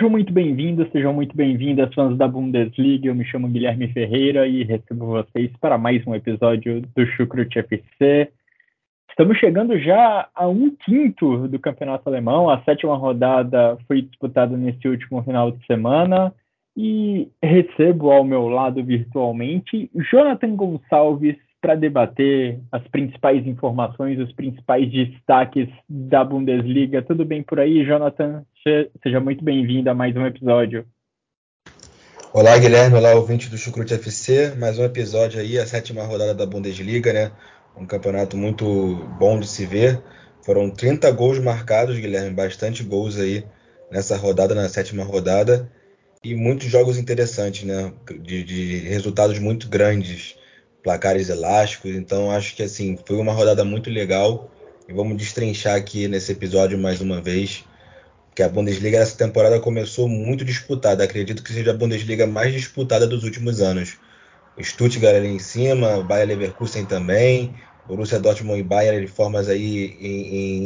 Sejam muito bem-vindos, sejam muito bem-vindas, fãs da Bundesliga. Eu me chamo Guilherme Ferreira e recebo vocês para mais um episódio do Chucrut FC. Estamos chegando já a um quinto do campeonato alemão. A sétima rodada foi disputada nesse último final de semana e recebo ao meu lado virtualmente Jonathan Gonçalves para debater as principais informações, os principais destaques da Bundesliga. Tudo bem por aí, Jonathan? Seja muito bem-vindo a mais um episódio. Olá, Guilherme. Olá, ouvinte do Chucrute FC. Mais um episódio aí, a sétima rodada da Bundesliga, né? Um campeonato muito bom de se ver. Foram 30 gols marcados, Guilherme. Bastante gols aí nessa rodada, na sétima rodada. E muitos jogos interessantes, né? De, de resultados muito grandes, placares elásticos. Então, acho que assim, foi uma rodada muito legal. E vamos destrinchar aqui nesse episódio mais uma vez que a Bundesliga essa temporada começou muito disputada. Acredito que seja a Bundesliga mais disputada dos últimos anos. Stuttgart ali em cima, Bayer Leverkusen também, Borussia Dortmund e Bayern de formas aí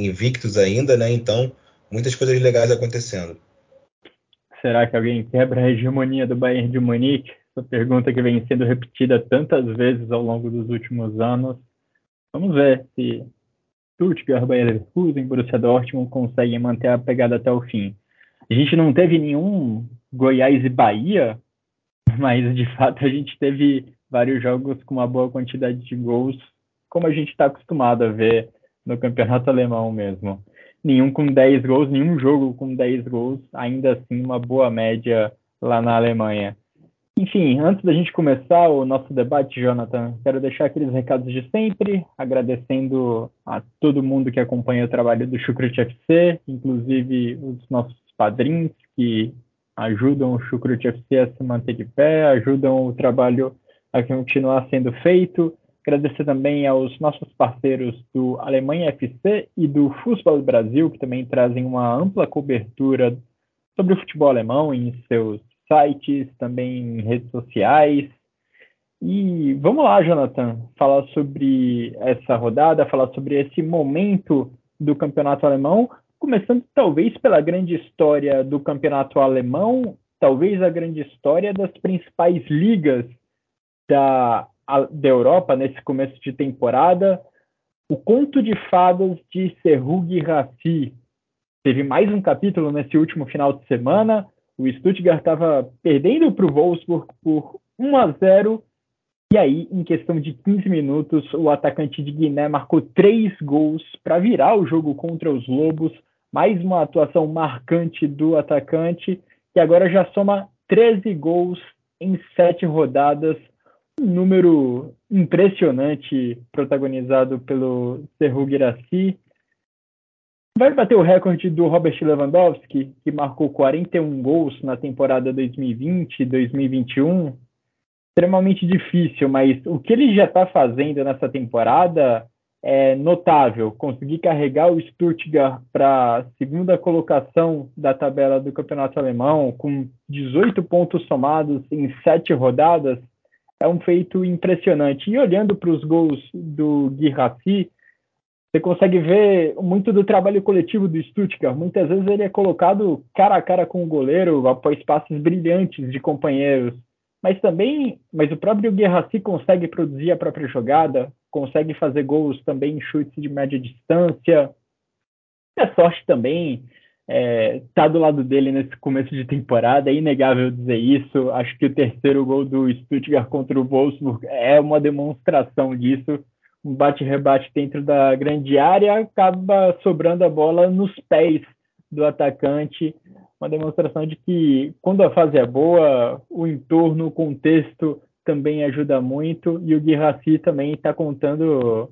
invictos ainda, né? Então, muitas coisas legais acontecendo. Será que alguém quebra a hegemonia do Bayern de Munique? Essa pergunta que vem sendo repetida tantas vezes ao longo dos últimos anos. Vamos ver se Stuttgart, Bayer Leverkusen, Borussia Dortmund conseguem manter a pegada até o fim. A gente não teve nenhum Goiás e Bahia, mas de fato a gente teve vários jogos com uma boa quantidade de gols, como a gente está acostumado a ver no campeonato alemão mesmo. Nenhum com 10 gols, nenhum jogo com 10 gols, ainda assim uma boa média lá na Alemanha. Enfim, antes da gente começar o nosso debate, Jonathan, quero deixar aqueles recados de sempre, agradecendo a todo mundo que acompanha o trabalho do Chucrut FC, inclusive os nossos padrinhos que ajudam o Chucrut FC a se manter de pé, ajudam o trabalho a continuar sendo feito. Agradecer também aos nossos parceiros do Alemanha FC e do Futebol Brasil, que também trazem uma ampla cobertura sobre o futebol alemão em seus sites, também em redes sociais. E vamos lá, Jonathan, falar sobre essa rodada, falar sobre esse momento do campeonato alemão, começando talvez pela grande história do campeonato alemão, talvez a grande história das principais ligas da, da Europa nesse começo de temporada. O Conto de Fadas de Serhug Rafi teve mais um capítulo nesse último final de semana. O Stuttgart estava perdendo para o Wolfsburg por 1 a 0 e aí, em questão de 15 minutos, o atacante de Guiné marcou três gols para virar o jogo contra os Lobos. Mais uma atuação marcante do atacante, que agora já soma 13 gols em sete rodadas. Um número impressionante protagonizado pelo Serru Guirassy vai bater o recorde do Robert Lewandowski, que marcou 41 gols na temporada 2020-2021. Extremamente difícil, mas o que ele já está fazendo nessa temporada é notável. Conseguir carregar o Stuttgart para a segunda colocação da tabela do campeonato alemão, com 18 pontos somados em sete rodadas, é um feito impressionante. E olhando para os gols do Guirassi, você consegue ver muito do trabalho coletivo do Stuttgart. Muitas vezes ele é colocado cara a cara com o goleiro após passes brilhantes de companheiros. Mas também, mas o próprio Guerraci consegue produzir a própria jogada, consegue fazer gols também em chutes de média distância. E a sorte também está é, tá do lado dele nesse começo de temporada, é inegável dizer isso. Acho que o terceiro gol do Stuttgart contra o Wolfsburg é uma demonstração disso um bate-rebate dentro da grande área, acaba sobrando a bola nos pés do atacante. Uma demonstração de que, quando a fase é boa, o entorno, o contexto também ajuda muito. E o Guirassi também está contando,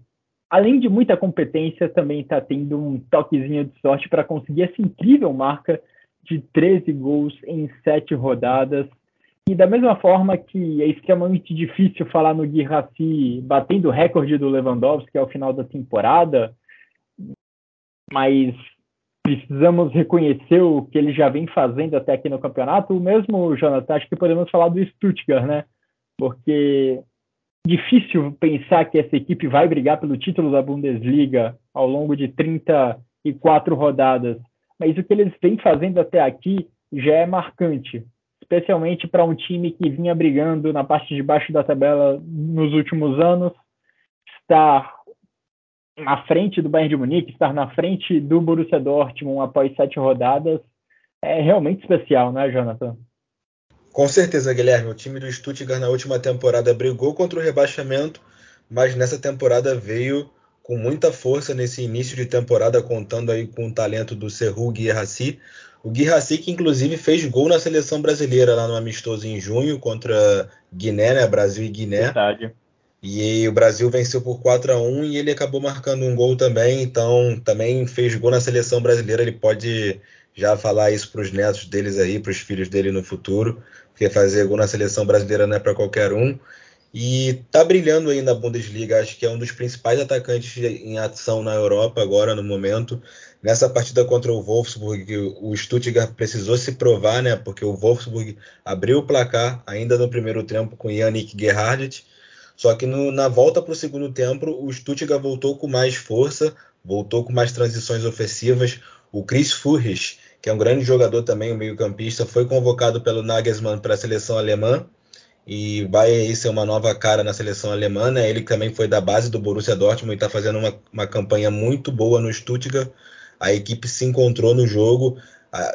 além de muita competência, também está tendo um toquezinho de sorte para conseguir essa incrível marca de 13 gols em sete rodadas. E da mesma forma que é extremamente difícil falar no Guirassi batendo o recorde do Lewandowski ao final da temporada, mas precisamos reconhecer o que ele já vem fazendo até aqui no campeonato. O mesmo, Jonathan, acho que podemos falar do Stuttgart, né? Porque difícil pensar que essa equipe vai brigar pelo título da Bundesliga ao longo de 34 rodadas. Mas o que eles vêm fazendo até aqui já é marcante, especialmente para um time que vinha brigando na parte de baixo da tabela nos últimos anos, estar na frente do Bayern de Munique, estar na frente do Borussia Dortmund após sete rodadas, é realmente especial, né, Jonathan? Com certeza, Guilherme. O time do Stuttgart na última temporada brigou contra o rebaixamento, mas nessa temporada veio com muita força nesse início de temporada, contando aí com o talento do Serru Guirassi. O Guirassi que inclusive fez gol na seleção brasileira lá no amistoso em junho contra Guiné, né? Brasil e Guiné. Verdade. E o Brasil venceu por 4 a 1 e ele acabou marcando um gol também, então também fez gol na seleção brasileira. Ele pode já falar isso para os netos deles aí, para os filhos dele no futuro, porque fazer gol na seleção brasileira não é para qualquer um. E tá brilhando aí na Bundesliga, acho que é um dos principais atacantes em ação na Europa agora no momento. Nessa partida contra o Wolfsburg, o Stuttgart precisou se provar, né? Porque o Wolfsburg abriu o placar ainda no primeiro tempo com Yannick Gerhardt só que no, na volta para o segundo tempo, o Stuttgart voltou com mais força, voltou com mais transições ofensivas. O Chris Furris, que é um grande jogador também, um meio-campista, foi convocado pelo Nagelsmann para a seleção alemã e vai ser uma nova cara na seleção alemã. Né? Ele também foi da base do Borussia Dortmund e está fazendo uma, uma campanha muito boa no Stuttgart. A equipe se encontrou no jogo.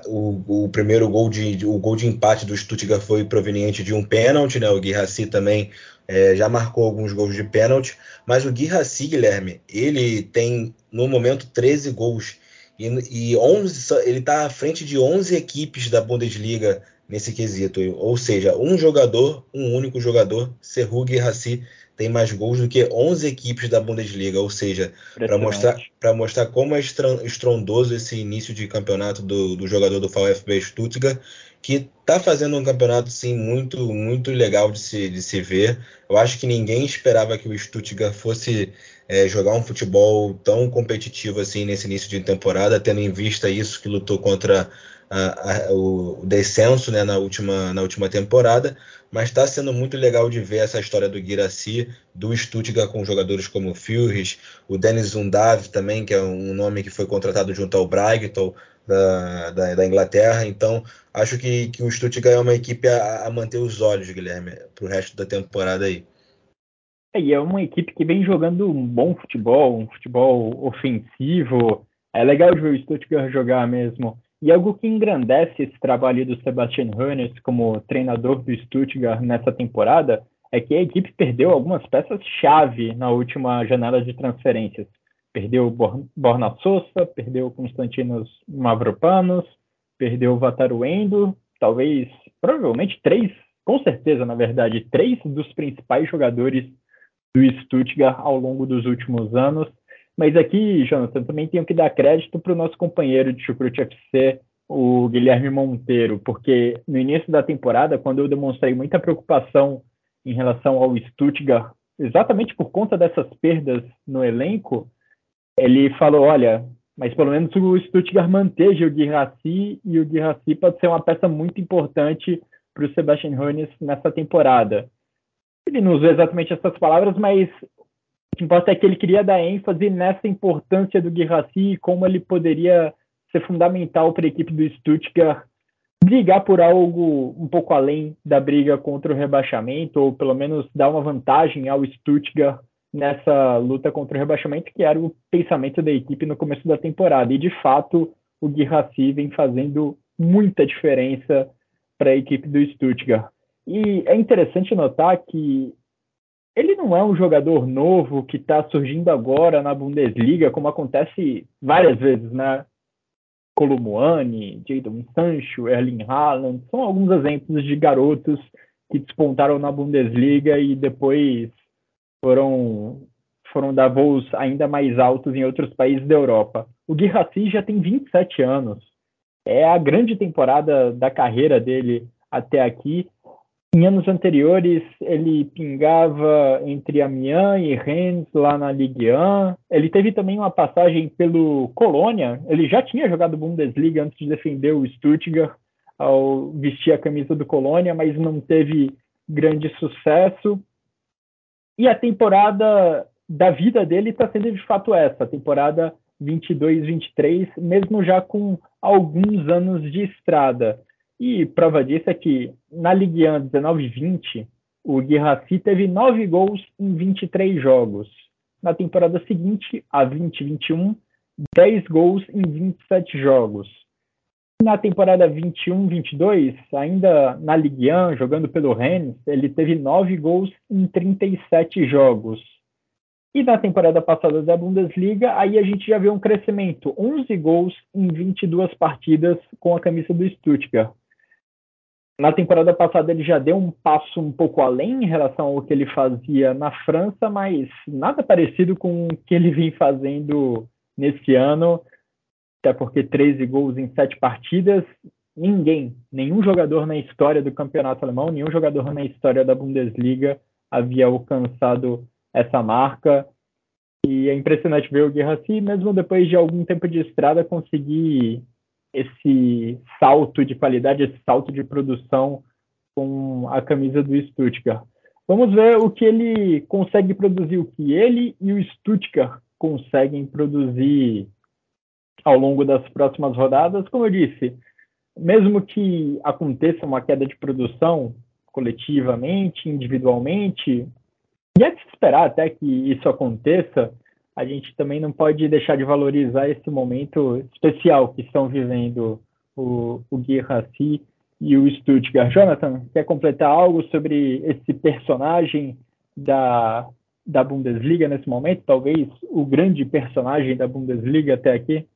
O, o, primeiro gol de, o gol de empate do Stuttgart foi proveniente de um pênalti, né? O Guirassi também é, já marcou alguns gols de pênalti, mas o Guirassi, Guilherme, ele tem no momento 13 gols e, e 11, ele está à frente de 11 equipes da Bundesliga nesse quesito, ou seja, um jogador, um único jogador, Serhu Guirassi, tem mais gols do que 11 equipes da Bundesliga, ou seja, para mostrar, mostrar como é estrondoso esse início de campeonato do, do jogador do VfB Stuttgart, que está fazendo um campeonato sim muito muito legal de se, de se ver. Eu acho que ninguém esperava que o Stuttgart fosse é, jogar um futebol tão competitivo assim nesse início de temporada, tendo em vista isso que lutou contra a, a, o descenso né, na, última, na última temporada, mas está sendo muito legal de ver essa história do Guiraci, do Stuttgart com jogadores como o Furris, o Denis Undav também, que é um nome que foi contratado junto ao Brighton da, da, da Inglaterra, então acho que, que o Stuttgart é uma equipe a, a manter os olhos, Guilherme, para o resto da temporada aí. É, e é uma equipe que vem jogando um bom futebol, um futebol ofensivo. É legal de ver o Stuttgart jogar mesmo. E algo que engrandece esse trabalho do Sebastian Hoeneß como treinador do Stuttgart nessa temporada é que a equipe perdeu algumas peças-chave na última janela de transferências. Perdeu Borna Sosa, perdeu Konstantinos Mavropanos, perdeu Vataruendo, talvez, provavelmente três, com certeza, na verdade, três dos principais jogadores do Stuttgart ao longo dos últimos anos. Mas aqui, Jonathan, também tenho que dar crédito para o nosso companheiro de Chucrute FC, o Guilherme Monteiro, porque no início da temporada, quando eu demonstrei muita preocupação em relação ao Stuttgart, exatamente por conta dessas perdas no elenco, ele falou: olha, mas pelo menos o Stuttgart manteja o Guirassi e o Guirassi pode ser uma peça muito importante para o Sebastian Hoeneß nessa temporada. Ele não usou exatamente essas palavras, mas que importa é que ele queria dar ênfase nessa importância do Guirassi e como ele poderia ser fundamental para a equipe do Stuttgart brigar por algo um pouco além da briga contra o rebaixamento, ou pelo menos dar uma vantagem ao Stuttgart nessa luta contra o rebaixamento, que era o pensamento da equipe no começo da temporada. E de fato, o Guirassi vem fazendo muita diferença para a equipe do Stuttgart. E é interessante notar que ele não é um jogador novo que está surgindo agora na Bundesliga, como acontece várias vezes, né? Columuani, Jadon Sancho, Erling Haaland, são alguns exemplos de garotos que despontaram na Bundesliga e depois foram foram dar voos ainda mais altos em outros países da Europa. O Guirassi já tem 27 anos. É a grande temporada da carreira dele até aqui em anos anteriores, ele pingava entre Amiens e Rennes lá na Ligue 1. Ele teve também uma passagem pelo Colônia. Ele já tinha jogado Bundesliga antes de defender o Stuttgart ao vestir a camisa do Colônia, mas não teve grande sucesso. E a temporada da vida dele está sendo de fato essa, a temporada 22-23, mesmo já com alguns anos de estrada. E prova disso é que na Ligue 1 19-20, o Guirassi teve 9 gols em 23 jogos. Na temporada seguinte, a 20-21, 10 gols em 27 jogos. Na temporada 21-22, ainda na Ligue 1, jogando pelo Rennes, ele teve 9 gols em 37 jogos. E na temporada passada da Bundesliga, aí a gente já vê um crescimento, 11 gols em 22 partidas com a camisa do Stuttgart. Na temporada passada ele já deu um passo um pouco além em relação ao que ele fazia na França, mas nada parecido com o que ele vem fazendo nesse ano, até porque 13 gols em 7 partidas, ninguém, nenhum jogador na história do campeonato alemão, nenhum jogador na história da Bundesliga havia alcançado essa marca. E é impressionante ver o Guerraci, mesmo depois de algum tempo de estrada, conseguir esse salto de qualidade, esse salto de produção com a camisa do Stuttgart. Vamos ver o que ele consegue produzir, o que ele e o Stuttgart conseguem produzir ao longo das próximas rodadas. Como eu disse, mesmo que aconteça uma queda de produção coletivamente, individualmente, e é de se esperar até que isso aconteça, a gente também não pode deixar de valorizar esse momento especial que estão vivendo o, o Gui Rassi e o Stuttgart. Jonathan, quer completar algo sobre esse personagem da, da Bundesliga nesse momento? Talvez o grande personagem da Bundesliga até aqui?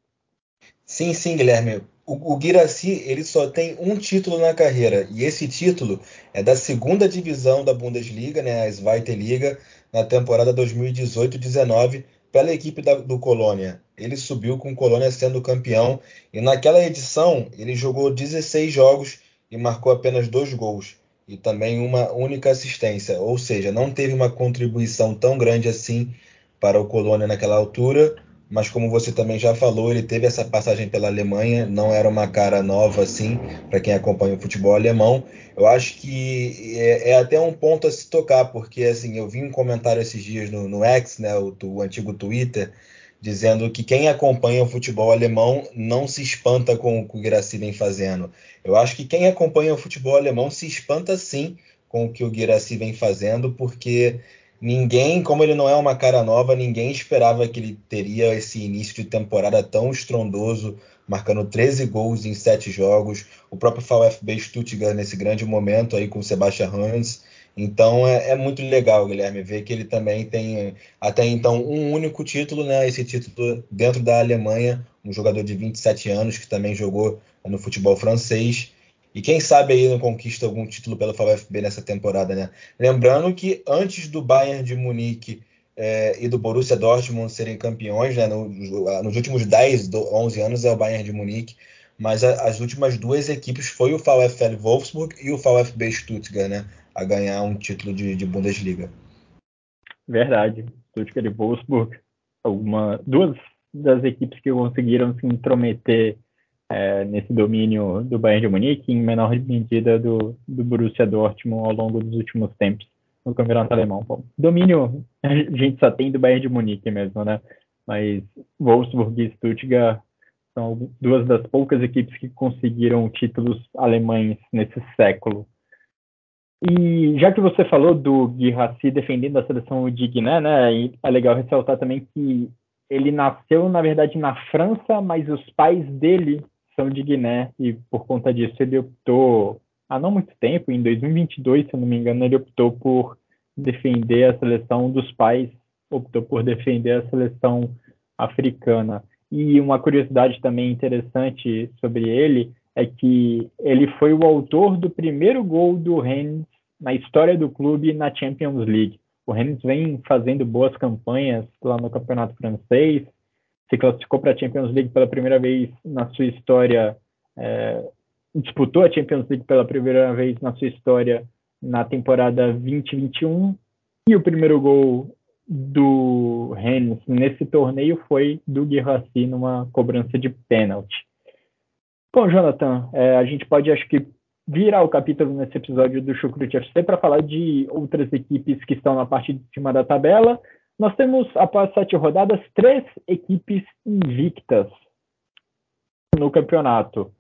Sim, sim, Guilherme. O, o Guiraci, ele só tem um título na carreira, e esse título é da segunda divisão da Bundesliga, né, a Zweite Liga, na temporada 2018-19, pela equipe da, do Colônia. Ele subiu com o Colônia sendo campeão e naquela edição ele jogou 16 jogos e marcou apenas dois gols e também uma única assistência, ou seja, não teve uma contribuição tão grande assim para o Colônia naquela altura, mas como você também já falou, ele teve essa passagem pela Alemanha, não era uma cara nova assim para quem acompanha o futebol alemão. Eu acho que é, é, até um ponto a se tocar, porque assim eu vi um comentário esses dias no, no X, né, o, o antigo Twitter, dizendo que quem acompanha o futebol alemão não se espanta com o que o Guirassy vem fazendo. Eu acho que quem acompanha o futebol alemão se espanta sim com o que o Guirassy vem fazendo, porque Ninguém, como ele não é uma cara nova, ninguém esperava que ele teria esse início de temporada tão estrondoso, marcando 13 gols em 7 jogos. O próprio VfB Stuttgart nesse grande momento aí com o Sebastian Hans. Então é, é, muito legal, Guilherme, ver que ele também tem até então um único título, né? Esse título dentro da Alemanha, um jogador de 27 anos que também jogou no futebol francês. E quem sabe aí não conquista algum título pelo VfB nessa temporada, né? Lembrando que antes do Bayern de Munique é, e do Borussia Dortmund serem campeões, né? No, nos últimos 10, 11 anos é o Bayern de Munique, mas a, as últimas duas equipes foi o VfL Wolfsburg e o VfB Stuttgart, né? A ganhar um título de, de Bundesliga. Verdade. Stuttgart e Wolfsburg, alguma, duas das equipes que conseguiram se intrometer é, nesse domínio do Bayern de Munique, em menor medida do, do Borussia Dortmund ao longo dos últimos tempos no campeonato alemão. Bom, domínio a gente só tem do Bayern de Munique mesmo, né? Mas Wolfsburg e Stuttgart são duas das poucas equipes que conseguiram títulos alemães nesse século. E já que você falou do Guirassi defendendo a seleção Digné, né, é legal ressaltar também que ele nasceu, na verdade, na França, mas os pais dele de Guiné e por conta disso ele optou há não muito tempo, em 2022, se não me engano, ele optou por defender a seleção dos pais, optou por defender a seleção africana. E uma curiosidade também interessante sobre ele é que ele foi o autor do primeiro gol do Rennes na história do clube na Champions League. O Rennes vem fazendo boas campanhas lá no campeonato francês, se classificou para a Champions League pela primeira vez na sua história, é, disputou a Champions League pela primeira vez na sua história na temporada 2021 e o primeiro gol do Rennes nesse torneio foi do Guirassi numa cobrança de pênalti. Bom, Jonathan, é, a gente pode, acho que, virar o capítulo nesse episódio do Chucrute FC para falar de outras equipes que estão na parte de cima da tabela, nós temos, após sete rodadas, três equipes invictas no campeonato.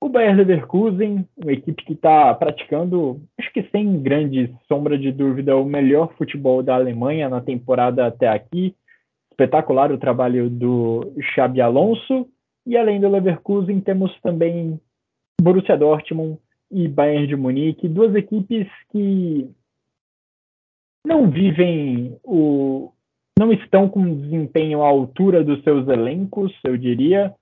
o Bayer Leverkusen, uma equipe que está praticando, acho que sem grande sombra de dúvida, o melhor futebol da Alemanha na temporada até aqui. Espetacular o trabalho do Xabi Alonso. E além do Leverkusen, temos também Borussia Dortmund e Bayern de Munique, duas equipes que não vivem o não estão com desempenho à altura dos seus elencos, eu diria,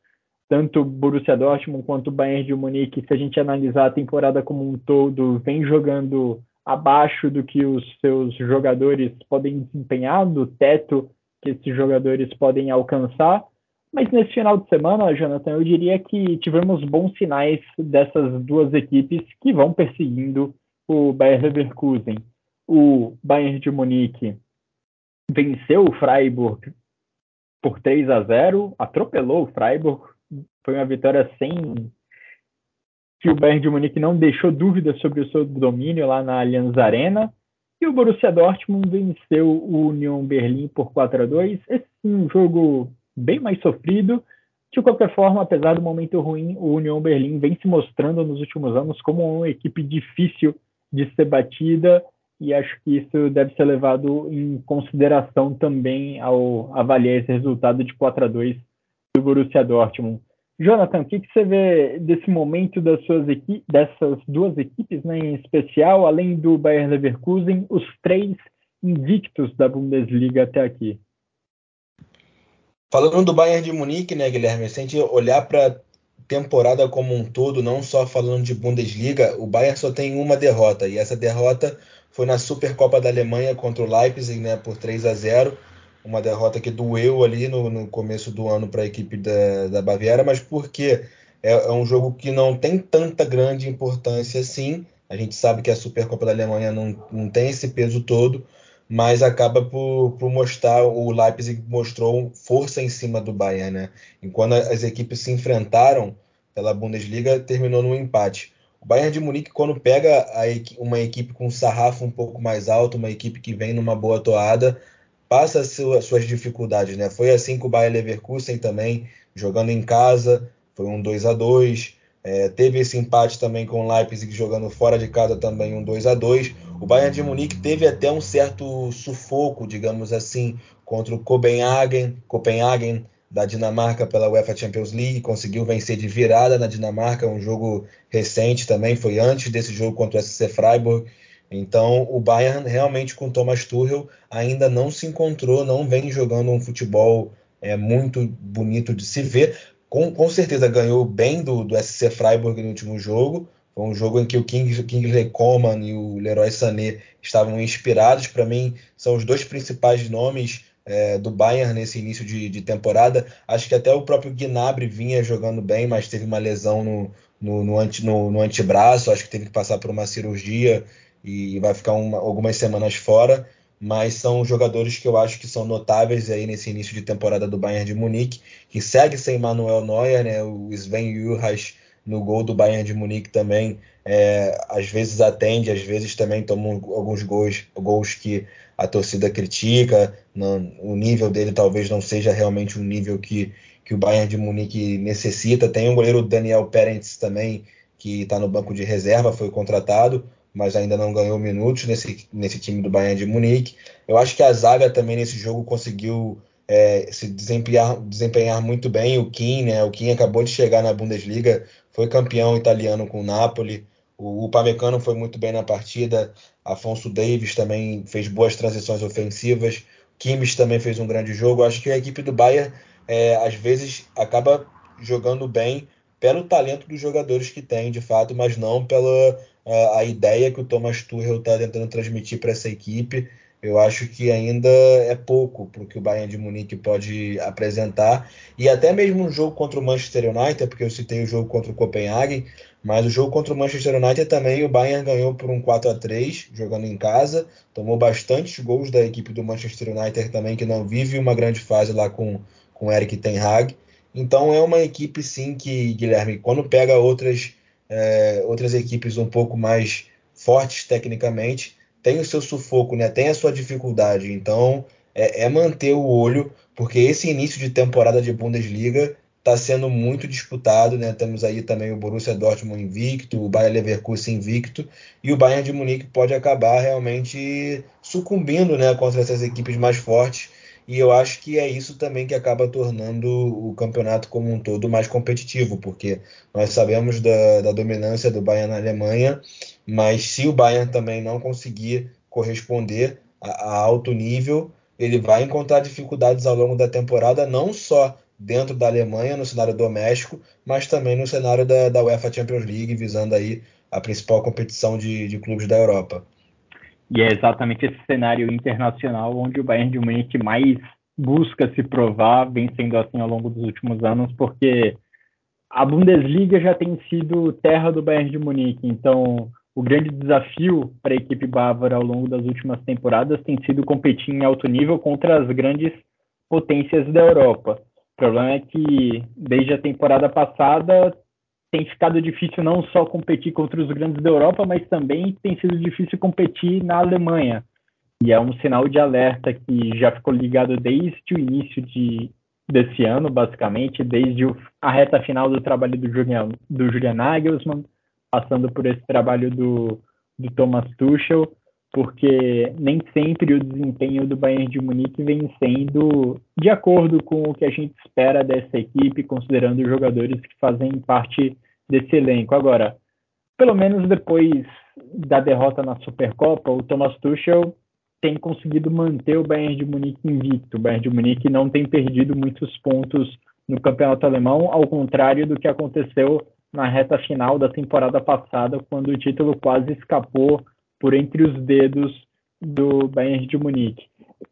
tanto Borussia Dortmund quanto Bayern de Munique, se a gente analisar a temporada como um todo, vem jogando abaixo do que os seus jogadores podem desempenhar, do teto que esses jogadores podem alcançar. Mas nesse final de semana, Jonathan, eu diria que tivemos bons sinais dessas duas equipes que vão perseguindo o Bayern Leverkusen. O Bayern de Munique venceu o Freiburg por 3 a 0, atropelou o Freiburg, foi uma vitória sem que o Bayern de Munique não deixou dúvidas sobre o seu domínio lá na Allianz Arena. E o Borussia Dortmund venceu o Union Berlim por 4 a 2. Esse é um jogo bem mais sofrido. De qualquer forma, apesar do momento ruim, o Union Berlim vem se mostrando nos últimos anos como uma equipe difícil de ser batida e acho que isso deve ser levado em consideração também ao avaliar esse resultado de 4 a 2 do Borussia Dortmund. Jonathan, o que, que você vê desse momento das suas dessas duas equipes, né, em especial, além do Bayern Leverkusen, os três invictos da Bundesliga até aqui? Falando do Bayern de Munique, né, Guilherme, se a gente olhar para a temporada como um todo, não só falando de Bundesliga, o Bayern só tem uma derrota, e essa derrota foi na Supercopa da Alemanha contra o Leipzig, né, por 3 a 0 uma derrota que doeu ali no, no começo do ano para a equipe da, da Baviera, mas porque é, é, um jogo que não tem tanta grande importância assim. A gente sabe que a Supercopa da Alemanha não, não tem esse peso todo, mas acaba por, por mostrar, o Leipzig mostrou força em cima do Bayern, né? Enquanto as equipes se enfrentaram pela Bundesliga, terminou no empate. O Bayern de Munique, quando pega uma equipe com um sarrafo um pouco mais alto, uma equipe que vem numa boa toada, passa as suas dificuldades, né? Foi assim com o Bayern Leverkusen também, jogando em casa, foi um 2 a 2 é, teve esse empate também com o Leipzig jogando fora de casa também um 2 a 2 O Bayern de Munique teve até um certo sufoco, digamos assim, contra o Copenhagen, Copenhagen da Dinamarca pela UEFA Champions League, conseguiu vencer de virada na Dinamarca, um jogo recente também, foi antes desse jogo contra o SC Freiburg. Então, o Bayern realmente com Thomas Tuchel ainda não se encontrou, não vem jogando um futebol é, muito bonito de se ver, com, com certeza ganhou bem do, do SC Freiburg no último jogo. Foi um jogo em que o King, Kingsley Coman e o Leroy Sané estavam inspirados. Para mim, são os dois principais nomes é, do Bayern nesse início de, de, temporada. Acho que até o próprio Gnabry vinha jogando bem, mas teve uma lesão no, no, no, anti, no, no antebraço. Acho que teve que passar por uma cirurgia e vai ficar uma, algumas semanas fora mas são jogadores que eu acho que são notáveis aí nesse início de temporada do Bayern de Munique, que segue sem Manuel Neuer, né? O Sven Ulreich no gol do Bayern de Munique também, é, às vezes atende, às vezes também toma alguns gols, gols que a torcida critica, não, o nível dele talvez não seja realmente um nível que, que o Bayern de Munique necessita. Tem o goleiro Daniel Perentz também, que está no banco de reserva, foi contratado, mas ainda não ganhou minutos nesse, nesse time do Bayern de Munique. Eu acho que a zaga também nesse jogo conseguiu é, se desempenhar, desempenhar muito bem. O Kim, né? O Kim acabou de chegar na Bundesliga, foi campeão italiano com o Napoli. O, o Pamecano foi muito bem na partida. Afonso Davis também fez boas transições ofensivas. Kimmich também fez um grande jogo. Acho que a equipe do Bayern é, às vezes acaba jogando bem pelo talento dos jogadores que tem, de fato, mas não pela a, a ideia que o Thomas Tuchel está tentando transmitir para essa equipe. Eu acho que ainda é pouco para o que o Bayern de Munique pode apresentar. E até mesmo no jogo contra o Manchester United, porque eu citei o jogo contra o Copenhagen, mas o jogo contra o Manchester United também o Bayern ganhou por um 4 a 3 jogando em casa. Tomou bastantes gols da equipe do Manchester United também, que não vive uma grande fase lá com, com Eric Ten Hag. Então é uma equipe sim que, Guilherme, quando pega outras é, outras equipes um pouco mais fortes tecnicamente, tem o seu sufoco, né? tem a sua dificuldade. Então, é, é manter o olho, porque esse início de temporada de Bundesliga está sendo muito disputado, né? Temos aí também o Borussia Dortmund invicto, o Bayern Leverkusen invicto, e o Bayern de Munique pode acabar realmente sucumbindo, né, contra essas equipes mais fortes. E eu acho que é isso também que acaba tornando o campeonato como um todo mais competitivo, porque nós sabemos da, da dominância do Bayern na Alemanha, mas se o Bayern também não conseguir corresponder a, a alto nível, ele vai encontrar dificuldades ao longo da temporada, não só dentro da Alemanha, no cenário doméstico, mas também no cenário da, da UEFA Champions League, visando aí a principal competição de, de clubes da Europa. E é exatamente esse cenário internacional onde o Bayern de Munique mais busca se provar, vem sendo assim ao longo dos últimos anos, porque a Bundesliga já tem sido terra do Bayern de Munique, então o grande desafio para a equipe bávara ao longo das últimas temporadas tem sido competir em alto nível contra as grandes potências da Europa. O problema é que desde a temporada passada tem ficado difícil não só competir contra os grandes da Europa, mas também tem sido difícil competir na Alemanha. E é um sinal de alerta que já ficou ligado desde o início de, desse ano, basicamente, desde o, a reta final do trabalho do Julian, do Julian Nagelsmann, passando por esse trabalho do, do Thomas Tuchel, porque nem sempre o desempenho do Bayern de Munique vem sendo de acordo com o que a gente espera dessa equipe, considerando os jogadores que fazem parte desse elenco. Agora, pelo menos depois da derrota na Supercopa, o Thomas Tuchel tem conseguido manter o Bayern de Munique invicto. O Bayern de Munique não tem perdido muitos pontos no campeonato alemão, ao contrário do que aconteceu na reta final da temporada passada, quando o título quase escapou por entre os dedos do Bayern de Munique.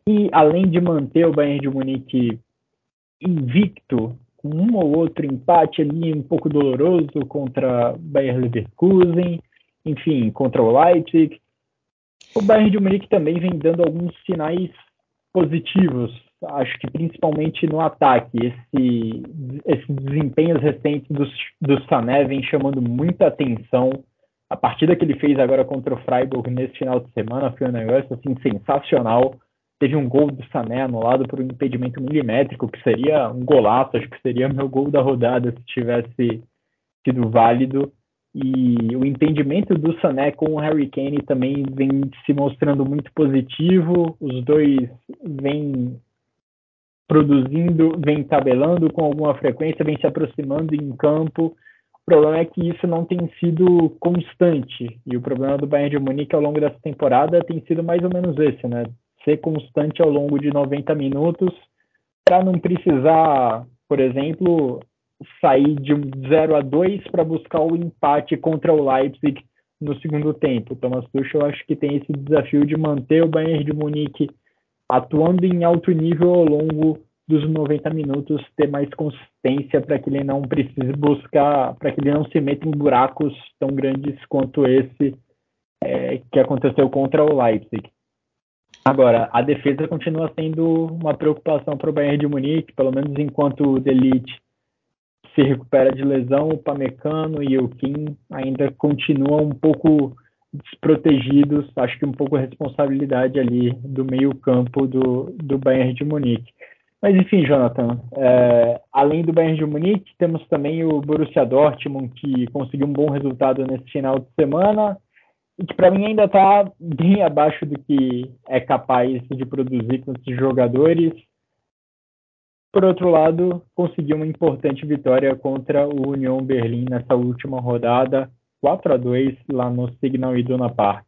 E além de manter o Bayern de Munique invicto, com um ou outro empate ali um pouco doloroso contra Bayern Leverkusen, enfim, contra o Leipzig, o Bayern de Munique também vem dando alguns sinais positivos, acho que principalmente no ataque. Esse, esses desempenhos recentes do, do Sané vem chamando muita atenção a partida que ele fez agora contra o Freiburg nesse final de semana foi um negócio assim sensacional. Teve um gol do Sané anulado por um impedimento milimétrico, que seria um golaço, acho que seria meu gol da rodada se tivesse sido válido. E o entendimento do Sané com o Harry Kane também vem se mostrando muito positivo. Os dois vêm produzindo, vêm tabelando com alguma frequência, vêm se aproximando em campo problema é que isso não tem sido constante. E o problema do Bayern de Munique ao longo dessa temporada tem sido mais ou menos esse, né? Ser constante ao longo de 90 minutos para não precisar, por exemplo, sair de 0 a 2 para buscar o empate contra o Leipzig no segundo tempo. O Thomas Tuchel acho que tem esse desafio de manter o Bayern de Munique atuando em alto nível ao longo dos 90 minutos ter mais consistência para que ele não precise buscar, para que ele não se meta em buracos tão grandes quanto esse é, que aconteceu contra o Leipzig. Agora, a defesa continua sendo uma preocupação para o Bayern de Munique, pelo menos enquanto o Delite se recupera de lesão, o Pamecano e o Kim ainda continuam um pouco desprotegidos, acho que um pouco a responsabilidade ali do meio campo do, do Bayern de Munique. Mas enfim, Jonathan, é, além do Bayern de Munique, temos também o Borussia Dortmund, que conseguiu um bom resultado nesse final de semana, e que para mim ainda está bem abaixo do que é capaz de produzir com esses jogadores. Por outro lado, conseguiu uma importante vitória contra o Union Berlim nessa última rodada, 4 a 2 lá no Signal Iduna Park.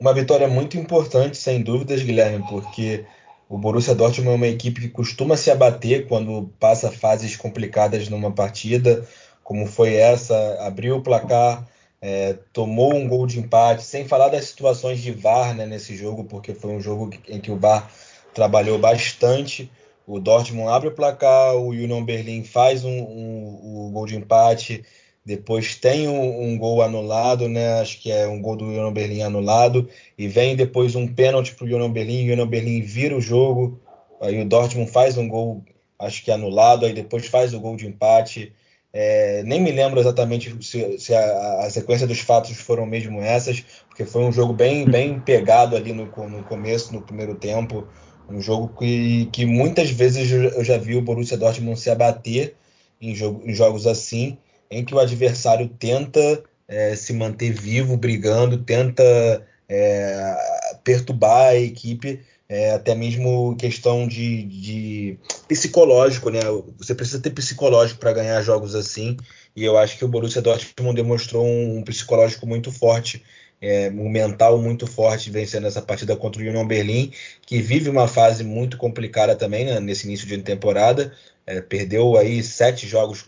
Uma vitória muito importante, sem dúvidas, Guilherme, porque o Borussia Dortmund é uma equipe que costuma se abater quando passa fases complicadas numa partida, como foi essa, abriu o placar, é, tomou um gol de empate, sem falar das situações de VAR né, nesse jogo, porque foi um jogo em que o VAR trabalhou bastante. O Dortmund abre o placar, o Union Berlin faz um, um, um gol de empate, depois tem um, um, gol anulado, né? Acho que é um gol do Union Berlin anulado. E vem depois um pênalti para o Union Berlin. O Union Berlin vira o jogo. Aí o Dortmund faz um gol, acho que anulado. Aí depois faz o gol de empate. É, nem me lembro exatamente se, se a, a, sequência dos fatos foram mesmo essas, porque foi um jogo bem, bem pegado ali no, no começo, no primeiro tempo. Um jogo que, que muitas vezes eu já vi o Borussia Dortmund se abater em, jogo, em jogos assim, em que o adversário tenta é, se manter vivo, brigando, tenta é, perturbar a equipe, é, até mesmo questão de, de, psicológico, né? Você precisa ter psicológico para ganhar jogos assim, e eu acho que o Borussia Dortmund demonstrou um, psicológico muito forte, é, um mental muito forte vencendo essa partida contra o Union Berlin, que vive uma fase muito complicada também né, nesse início de temporada. É, perdeu aí sete jogos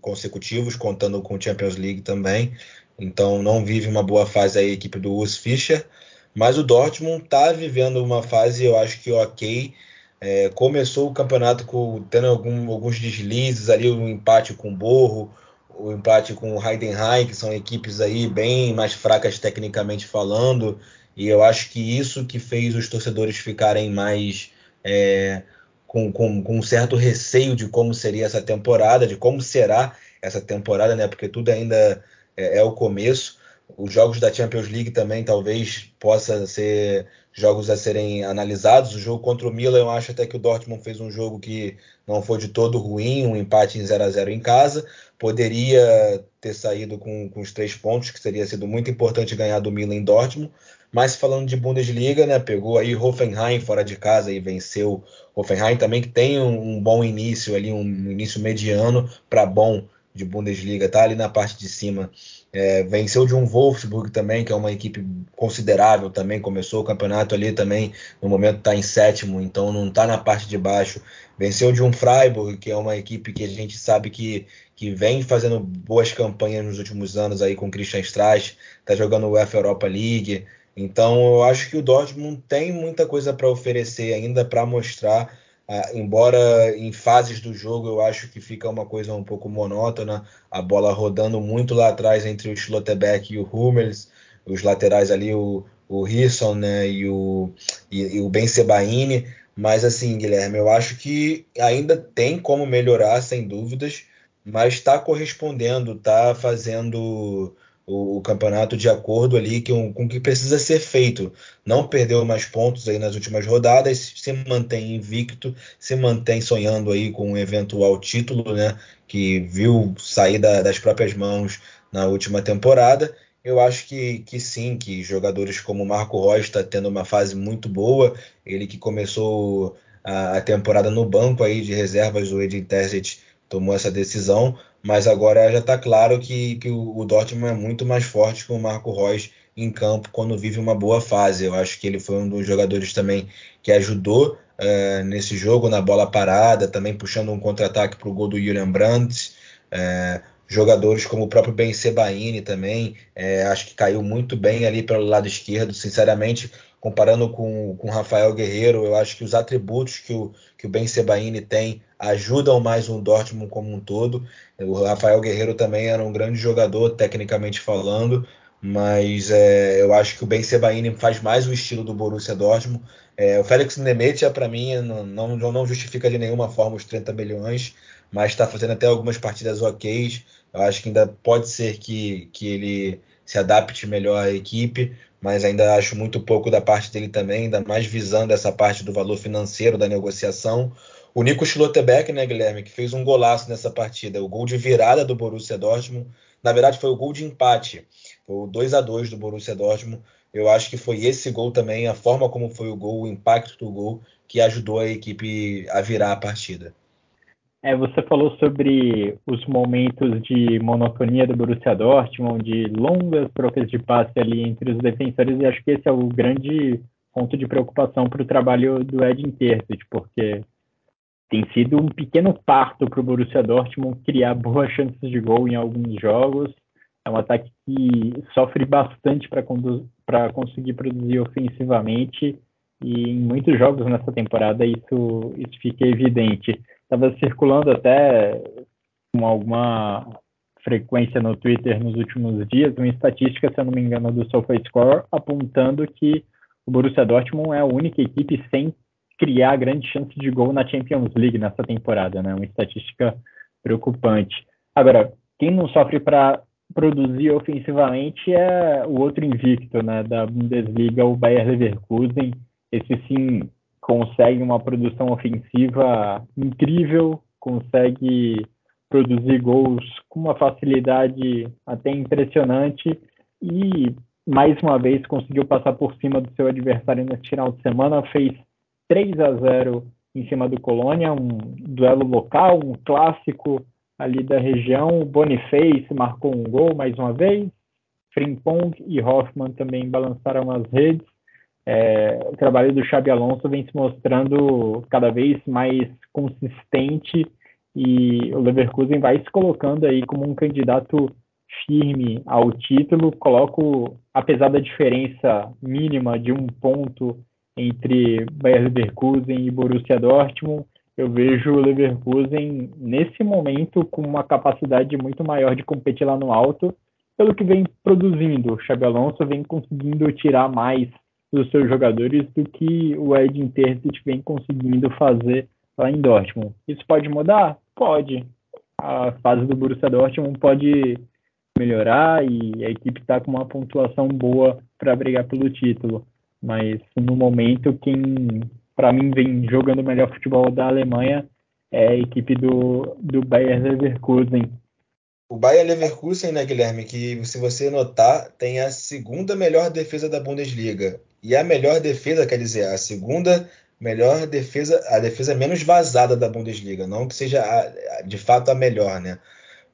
consecutivos, contando com o Champions League também. Então não vive uma boa fase a equipe do Urs Fischer. Mas o Dortmund está vivendo uma fase, eu acho que ok. É, começou o campeonato com, tendo algum, alguns deslizes ali, o um empate com o Borro, o um empate com o Heidenheim, que são equipes aí bem mais fracas tecnicamente falando. E eu acho que isso que fez os torcedores ficarem mais é, com, com, com, um certo receio de como seria essa temporada, de como será essa temporada, né? Porque tudo ainda é, é o começo. Os jogos da Champions League também talvez possa ser jogos a serem analisados. O jogo contra o Milan, eu acho até que o Dortmund fez um jogo que não foi de todo ruim, um empate em 0 a 0 em casa. Poderia ter saído com, com os três pontos, que teria sido muito importante ganhar do Milan em Dortmund. Mas falando de Bundesliga, né, pegou aí Hoffenheim fora de casa e venceu Hoffenheim também, que tem um, um bom início ali, um início mediano para bom de Bundesliga, tá ali na parte de cima. É, venceu de um Wolfsburg também, que é uma equipe considerável também. Começou o campeonato ali também, no momento está em sétimo, então não está na parte de baixo. Venceu de um Freiburg, que é uma equipe que a gente sabe que, que vem fazendo boas campanhas nos últimos anos aí com Christian Streich, está jogando o UEFA Europa League. Então eu acho que o Dortmund tem muita coisa para oferecer ainda, para mostrar ah, embora em fases do jogo eu acho que fica uma coisa um pouco monótona, a bola rodando muito lá atrás entre o Schlotterbeck e o Hummels, os laterais ali, o, o Risson né, e, o, e, e o Ben Sebaini. Mas assim, Guilherme, eu acho que ainda tem como melhorar, sem dúvidas, mas está correspondendo, está fazendo o, o, campeonato de acordo ali com, com o que precisa ser feito. Não perdeu mais pontos aí nas últimas rodadas, se mantém invicto, se mantém sonhando aí com um eventual título, né? Que viu sair da, das próprias mãos na última temporada. Eu acho que, que sim, que jogadores como Marco Reus está tendo uma fase muito boa. Ele que começou a, a temporada no banco aí de reservas, o Edin Terzic tomou essa decisão, mas agora já está claro que, que o, Dortmund é muito mais forte que o Marco Reus em campo quando vive uma boa fase. Eu acho que ele foi um dos jogadores também que ajudou uh, nesse jogo, na bola parada, também puxando um contra-ataque para o gol do Julian Brandt. Uh, jogadores como o próprio Ben Sebaini também, uh, acho que caiu muito bem ali pelo lado esquerdo. Sinceramente, comparando com o Rafael Guerreiro, eu acho que os atributos que o, que o Ben Sebaini tem ajudam mais o Dortmund como um todo. O Rafael Guerreiro também era um grande jogador, tecnicamente falando, mas é, eu acho que o Ben Sebaini faz mais o estilo do Borussia Dortmund. É, o Félix Nemetia, para mim, não, não, não, justifica de nenhuma forma os 30 milhões, mas está fazendo até algumas partidas ok. Eu acho que ainda pode ser que, que ele se adapte melhor à equipe, mas ainda acho muito pouco da parte dele também, ainda mais visando essa parte do valor financeiro da negociação. O Nico Schlotterbeck, né, Guilherme, que fez um golaço nessa partida, o gol de virada do Borussia Dortmund. Na verdade, foi o gol de empate, o 2 a 2 do Borussia Dortmund. Eu acho que foi esse gol também, a forma como foi o gol, o impacto do gol, que ajudou a equipe a virar a partida. É, você falou sobre os momentos de monotonia do Borussia Dortmund, de longas trocas de passe ali entre os defensores, e acho que esse é o grande ponto de preocupação para o trabalho do Edin Terzic, porque tem sido um pequeno parto para o Borussia Dortmund criar boas chances de gol em alguns jogos. É um ataque que sofre bastante para conseguir produzir ofensivamente e em muitos jogos nessa temporada isso, isso fica evidente. Estava circulando até com alguma frequência no Twitter nos últimos dias uma estatística, se eu não me engano, do SofaScore apontando que o Borussia Dortmund é a única equipe sem criar grande chance de gol na Champions League nessa temporada, né? Uma estatística preocupante. Agora, quem não sofre para produzir ofensivamente é o outro invicto, né, da Bundesliga, o Bayer Leverkusen. Esse sim consegue uma produção ofensiva incrível, consegue produzir gols com uma facilidade até impressionante e mais uma vez conseguiu passar por cima do seu adversário nesse final de semana, fez 3 a 0 em cima do Colônia, um duelo local, um clássico ali da região. Boniface marcou um gol mais uma vez, Frimpong e Hoffman também balançaram as redes. É, o trabalho do Xabi Alonso vem se mostrando cada vez mais consistente e o Leverkusen vai se colocando aí como um candidato firme ao título. Coloco, apesar da diferença mínima de um ponto entre Bayer Leverkusen e Borussia Dortmund, eu vejo o Leverkusen nesse momento com uma capacidade muito maior de competir lá no alto, pelo que vem produzindo. O Xabi Alonso vem conseguindo tirar mais dos seus jogadores do que o Edin Terzic vem conseguindo fazer lá em Dortmund. Isso pode mudar? Pode. A fase do Borussia Dortmund pode melhorar e a equipe está com uma pontuação boa para brigar pelo título. Mas no momento, quem para mim vem jogando o melhor futebol da Alemanha é a equipe do, do Bayer Leverkusen. O Bayer Leverkusen, né, Guilherme, que se você notar, tem a segunda melhor defesa da Bundesliga. E a melhor defesa, quer dizer, a segunda melhor defesa, a defesa menos vazada da Bundesliga, não que seja a, de fato a melhor, né?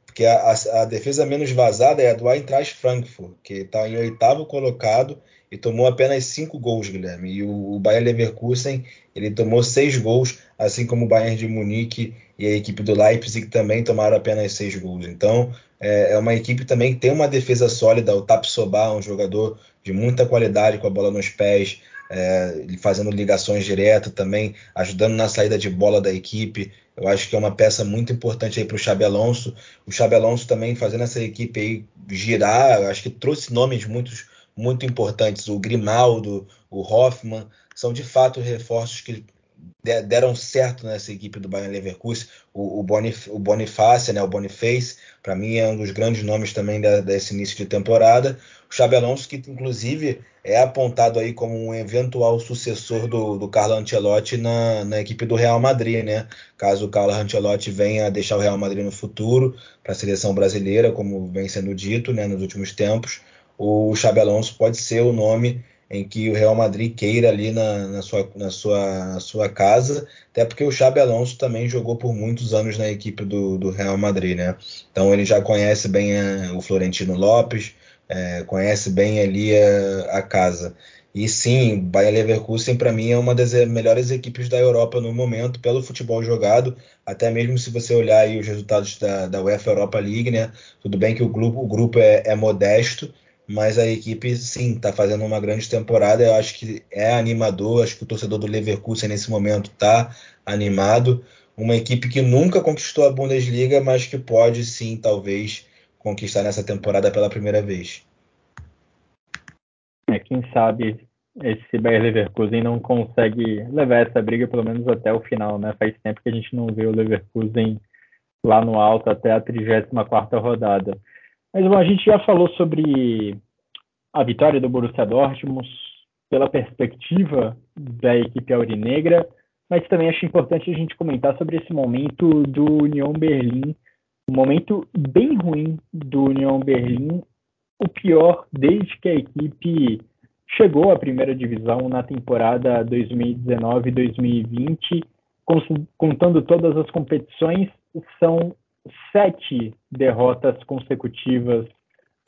Porque a, a, a defesa menos vazada é a do Eintracht Frankfurt, que está em oitavo colocado e tomou apenas cinco gols, Guilherme. E o, o Bayern Leverkusen ele tomou seis gols, assim como o Bayern de Munique e a equipe do Leipzig também tomaram apenas seis gols. Então é, é uma equipe também que tem uma defesa sólida. O Tapsoba, um jogador de muita qualidade com a bola nos pés, é, fazendo ligações diretas também, ajudando na saída de bola da equipe. Eu acho que é uma peça muito importante aí para o Xabi Alonso. O Xabi Alonso também fazendo essa equipe aí girar, acho que trouxe nomes muitos muito importantes. O Grimaldo, o Hoffman, são de fato reforços que deram certo nessa equipe do Bayern Leverkusen. O, o, Bonif o né, o Boniface, para mim é um dos grandes nomes também da, desse início de temporada. O Xabi Alonso, que inclusive é apontado aí como um eventual sucessor do, do Carlo Ancelotti na, na equipe do Real Madrid, né? Caso o Carlo Ancelotti venha deixar o Real Madrid no futuro para a seleção brasileira, como vem sendo dito né, nos últimos tempos o Xabi Alonso pode ser o nome em que o Real Madrid queira ali na, na, sua, na, sua, na sua casa, até porque o Xabi Alonso também jogou por muitos anos na equipe do, do Real Madrid, né? Então ele já conhece bem a, o Florentino Lopes, é, conhece bem ali a, a casa. E sim, Bayer Leverkusen para mim é uma das melhores equipes da Europa no momento pelo futebol jogado, até mesmo se você olhar aí os resultados da, da UEFA Europa League, né? Tudo bem que o grupo, o grupo é, é modesto, mas a equipe sim está fazendo uma grande temporada. Eu acho que é animador, acho que o torcedor do Leverkusen nesse momento está animado. Uma equipe que nunca conquistou a Bundesliga, mas que pode sim, talvez, conquistar nessa temporada pela primeira vez. É, quem sabe esse Bayer Leverkusen não consegue levar essa briga pelo menos até o final, né? Faz tempo que a gente não vê o Leverkusen lá no alto até a 34ª rodada. Mas bom, a gente já falou sobre a vitória do Borussia Dortmund pela perspectiva da equipe aurinegra, mas também acho importante a gente comentar sobre esse momento do União Berlim, um momento bem ruim do União Berlim, o pior desde que a equipe chegou à primeira divisão na temporada 2019-2020, contando todas as competições, são sete derrotas consecutivas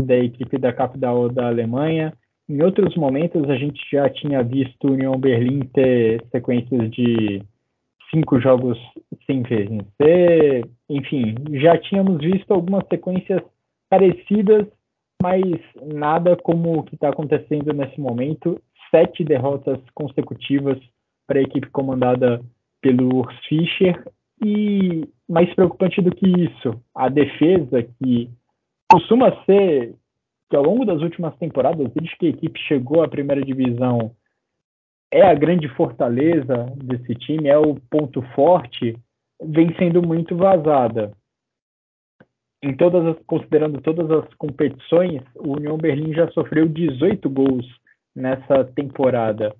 da equipe da capital da Alemanha. Em outros momentos, a gente já tinha visto o União Berlim ter sequências de cinco jogos sem vencer. Enfim, já tínhamos visto algumas sequências parecidas, mas nada como o que está acontecendo nesse momento. Sete derrotas consecutivas para a equipe comandada pelo Urs Fischer e mais preocupante do que isso, a defesa que costuma ser que ao longo das últimas temporadas, desde que a equipe chegou à primeira divisão, é a grande fortaleza desse time, é o ponto forte, vem sendo muito vazada. Em todas as, considerando todas as competições, o União Berlim já sofreu 18 gols nessa temporada.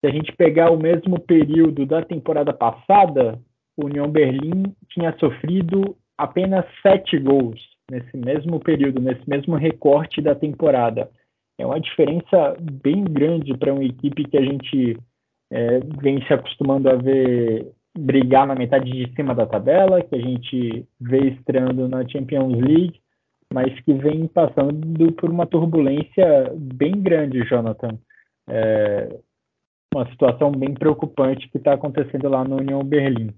Se a gente pegar o mesmo período da temporada passada, o União Berlim tinha sofrido apenas sete gols nesse mesmo período, nesse mesmo recorte da temporada. É uma diferença bem grande para uma equipe que a gente é, vem se acostumando a ver brigar na metade de cima da tabela, que a gente vê estreando na Champions League, mas que vem passando por uma turbulência bem grande, Jonathan. É uma situação bem preocupante que está acontecendo lá no União Berlim.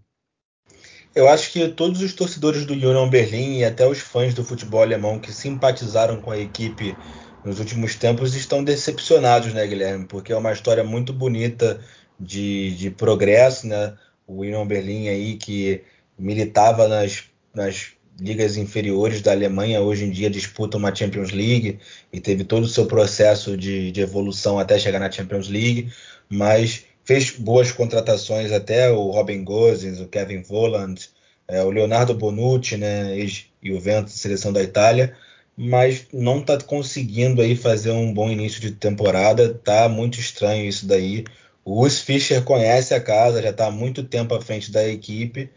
Eu acho que todos os torcedores do Union Berlim e até os fãs do futebol alemão que simpatizaram com a equipe nos últimos tempos estão decepcionados, né, Guilherme? Porque é uma história muito bonita de, de progresso, né? O Union Berlim aí que militava nas, nas ligas inferiores da Alemanha, hoje em dia disputa uma Champions League e teve todo o seu processo de, de evolução até chegar na Champions League, mas fez boas contratações até o Robin Gosens, o Kevin Volland, é, o Leonardo Bonucci, né, ex-Juventus, seleção da Itália, mas não está conseguindo aí fazer um bom início de temporada, tá muito estranho isso daí. O Urs Fischer conhece a casa, já está há muito tempo à frente da equipe,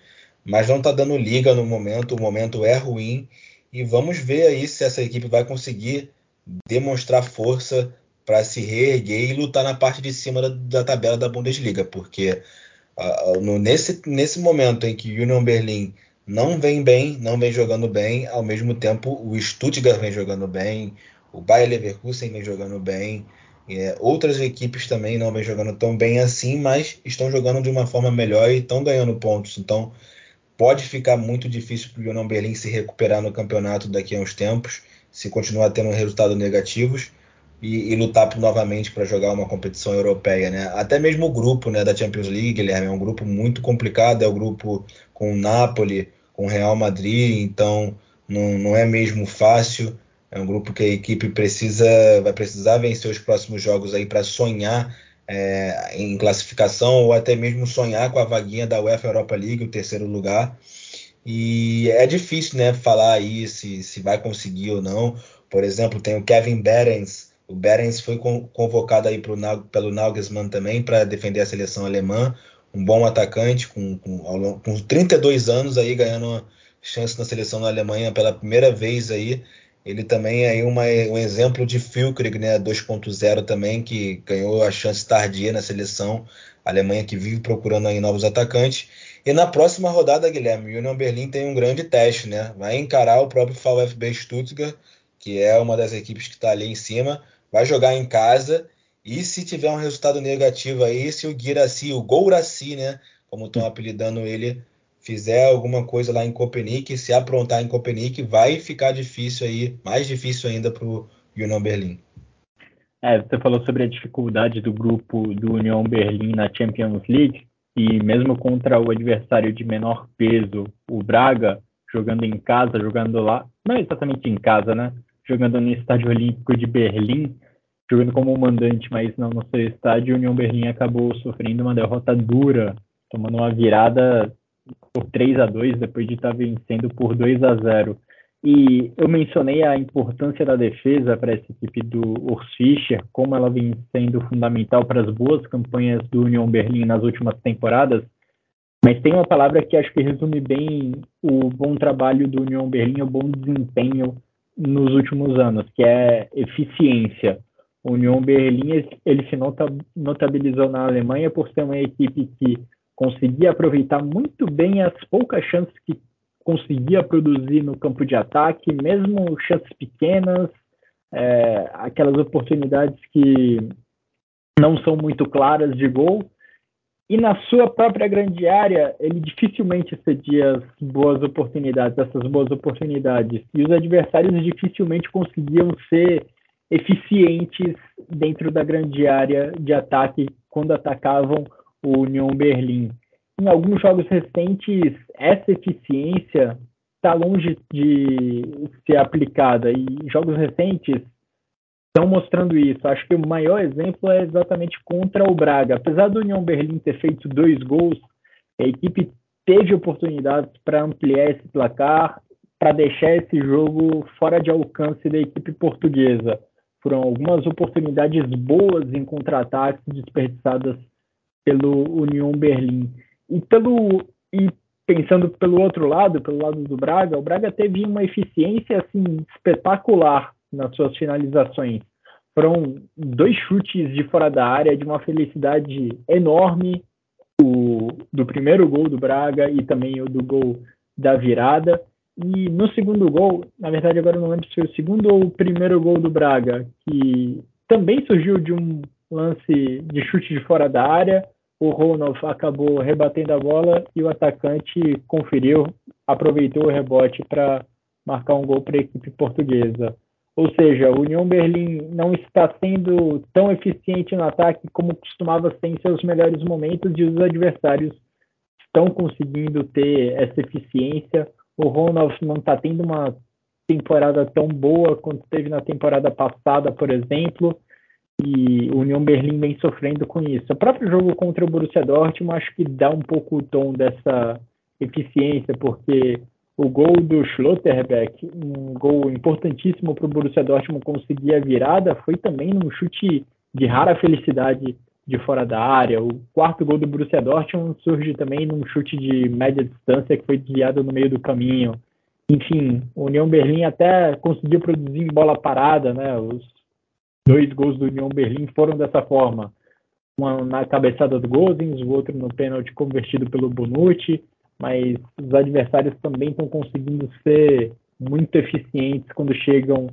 mas não está dando liga no momento, o momento é ruim, e vamos ver aí se essa equipe vai conseguir demonstrar força para se reerguer e lutar na parte de cima da, da tabela da Bundesliga, porque uh, no, nesse, nesse momento em que o Union Berlin não vem bem, não vem jogando bem, ao mesmo tempo o Stuttgart vem jogando bem, o Bayer Leverkusen vem jogando bem, é, outras equipes também não vem jogando tão bem assim, mas estão jogando de uma forma melhor e estão ganhando pontos. Então pode ficar muito difícil para o Union Berlin se recuperar no campeonato daqui a uns tempos, se continuar tendo resultados negativos e, e lutar novamente para jogar uma competição europeia, né? Até mesmo o grupo, né, da Champions League, Guilherme, é um grupo muito complicado, é o grupo com o Napoli, com o Real Madrid, então não, não é mesmo fácil. É um grupo que a equipe precisa, vai precisar vencer os próximos jogos aí para sonhar é, em classificação ou até mesmo sonhar com a vaguinha da UEFA Europa League, o terceiro lugar. E é difícil, né, falar aí se, se vai conseguir ou não. Por exemplo, tem o Kevin Behrens, o Berens foi convocado aí pro, pelo Nagelsmann também para defender a seleção alemã. Um bom atacante com, com, com 32 anos aí ganhando chance na seleção da Alemanha pela primeira vez aí. Ele também é aí uma, um exemplo de Füllkrug, né, 2.0 também, que ganhou a chance tardia na seleção. A Alemanha que vive procurando aí novos atacantes. E na próxima rodada, Guilherme, o Union Berlin tem um grande teste, né? Vai encarar o próprio VfB Stuttgart, que é uma das equipes que está ali em cima vai jogar em casa e se tiver um resultado negativo aí, se o Guiraci, o Gouraci, né, como estão apelidando ele, fizer alguma coisa lá em Copenhague, se aprontar em Copenhague, vai ficar difícil aí, mais difícil ainda para o União Berlim. É, você falou sobre a dificuldade do grupo do União Berlim na Champions League e mesmo contra o adversário de menor peso, o Braga, jogando em casa, jogando lá, não exatamente em casa, né? Jogando no Estádio Olímpico de Berlim, jogando como mandante, mas não no seu estádio, a União Berlim acabou sofrendo uma derrota dura, tomando uma virada por 3 a 2 depois de estar vencendo por 2 a 0. E eu mencionei a importância da defesa para essa equipe do Urs Fischer, como ela vem sendo fundamental para as boas campanhas do União Berlim nas últimas temporadas. Mas tem uma palavra que acho que resume bem o bom trabalho do União Berlim, o bom desempenho nos últimos anos, que é eficiência. O Union Berlim ele se notabilizou na Alemanha por ser uma equipe que conseguia aproveitar muito bem as poucas chances que conseguia produzir no campo de ataque, mesmo chances pequenas, é, aquelas oportunidades que não são muito claras de gol, e na sua própria grande área, ele dificilmente cedia as boas oportunidades, essas boas oportunidades. E os adversários dificilmente conseguiam ser eficientes dentro da grande área de ataque quando atacavam o Union Berlim. Em alguns jogos recentes, essa eficiência está longe de ser aplicada. E jogos recentes, estão mostrando isso. Acho que o maior exemplo é exatamente contra o Braga. Apesar do União Berlim ter feito dois gols, a equipe teve oportunidades para ampliar esse placar, para deixar esse jogo fora de alcance da equipe portuguesa. Foram algumas oportunidades boas em contra-ataques desperdiçadas pelo Union Berlim. E pelo e pensando pelo outro lado, pelo lado do Braga, o Braga teve uma eficiência assim espetacular nas suas finalizações. Foram dois chutes de fora da área de uma felicidade enorme, o do primeiro gol do Braga e também o do gol da virada. E no segundo gol, na verdade agora não lembro se foi o segundo ou o primeiro gol do Braga, que também surgiu de um lance de chute de fora da área. O Ronald acabou rebatendo a bola e o atacante conferiu, aproveitou o rebote para marcar um gol para a equipe portuguesa. Ou seja, o União Berlim não está sendo tão eficiente no ataque como costumava ser em seus melhores momentos e os adversários estão conseguindo ter essa eficiência. O Ronald não está tendo uma temporada tão boa quanto teve na temporada passada, por exemplo, e o União Berlim vem sofrendo com isso. O próprio jogo contra o Borussia Dortmund acho que dá um pouco o tom dessa eficiência, porque o gol do Schlotterbeck, um gol importantíssimo para o Borussia Dortmund conseguir a virada, foi também num chute de rara felicidade de fora da área. O quarto gol do Borussia Dortmund surge também num chute de média distância que foi desviado no meio do caminho. Enfim, o União Berlim até conseguiu produzir em bola parada, né? Os dois gols do União Berlim foram dessa forma. Uma na cabeçada do Gozens, o outro no pênalti convertido pelo Bonucci, mas os adversários também estão conseguindo ser muito eficientes quando chegam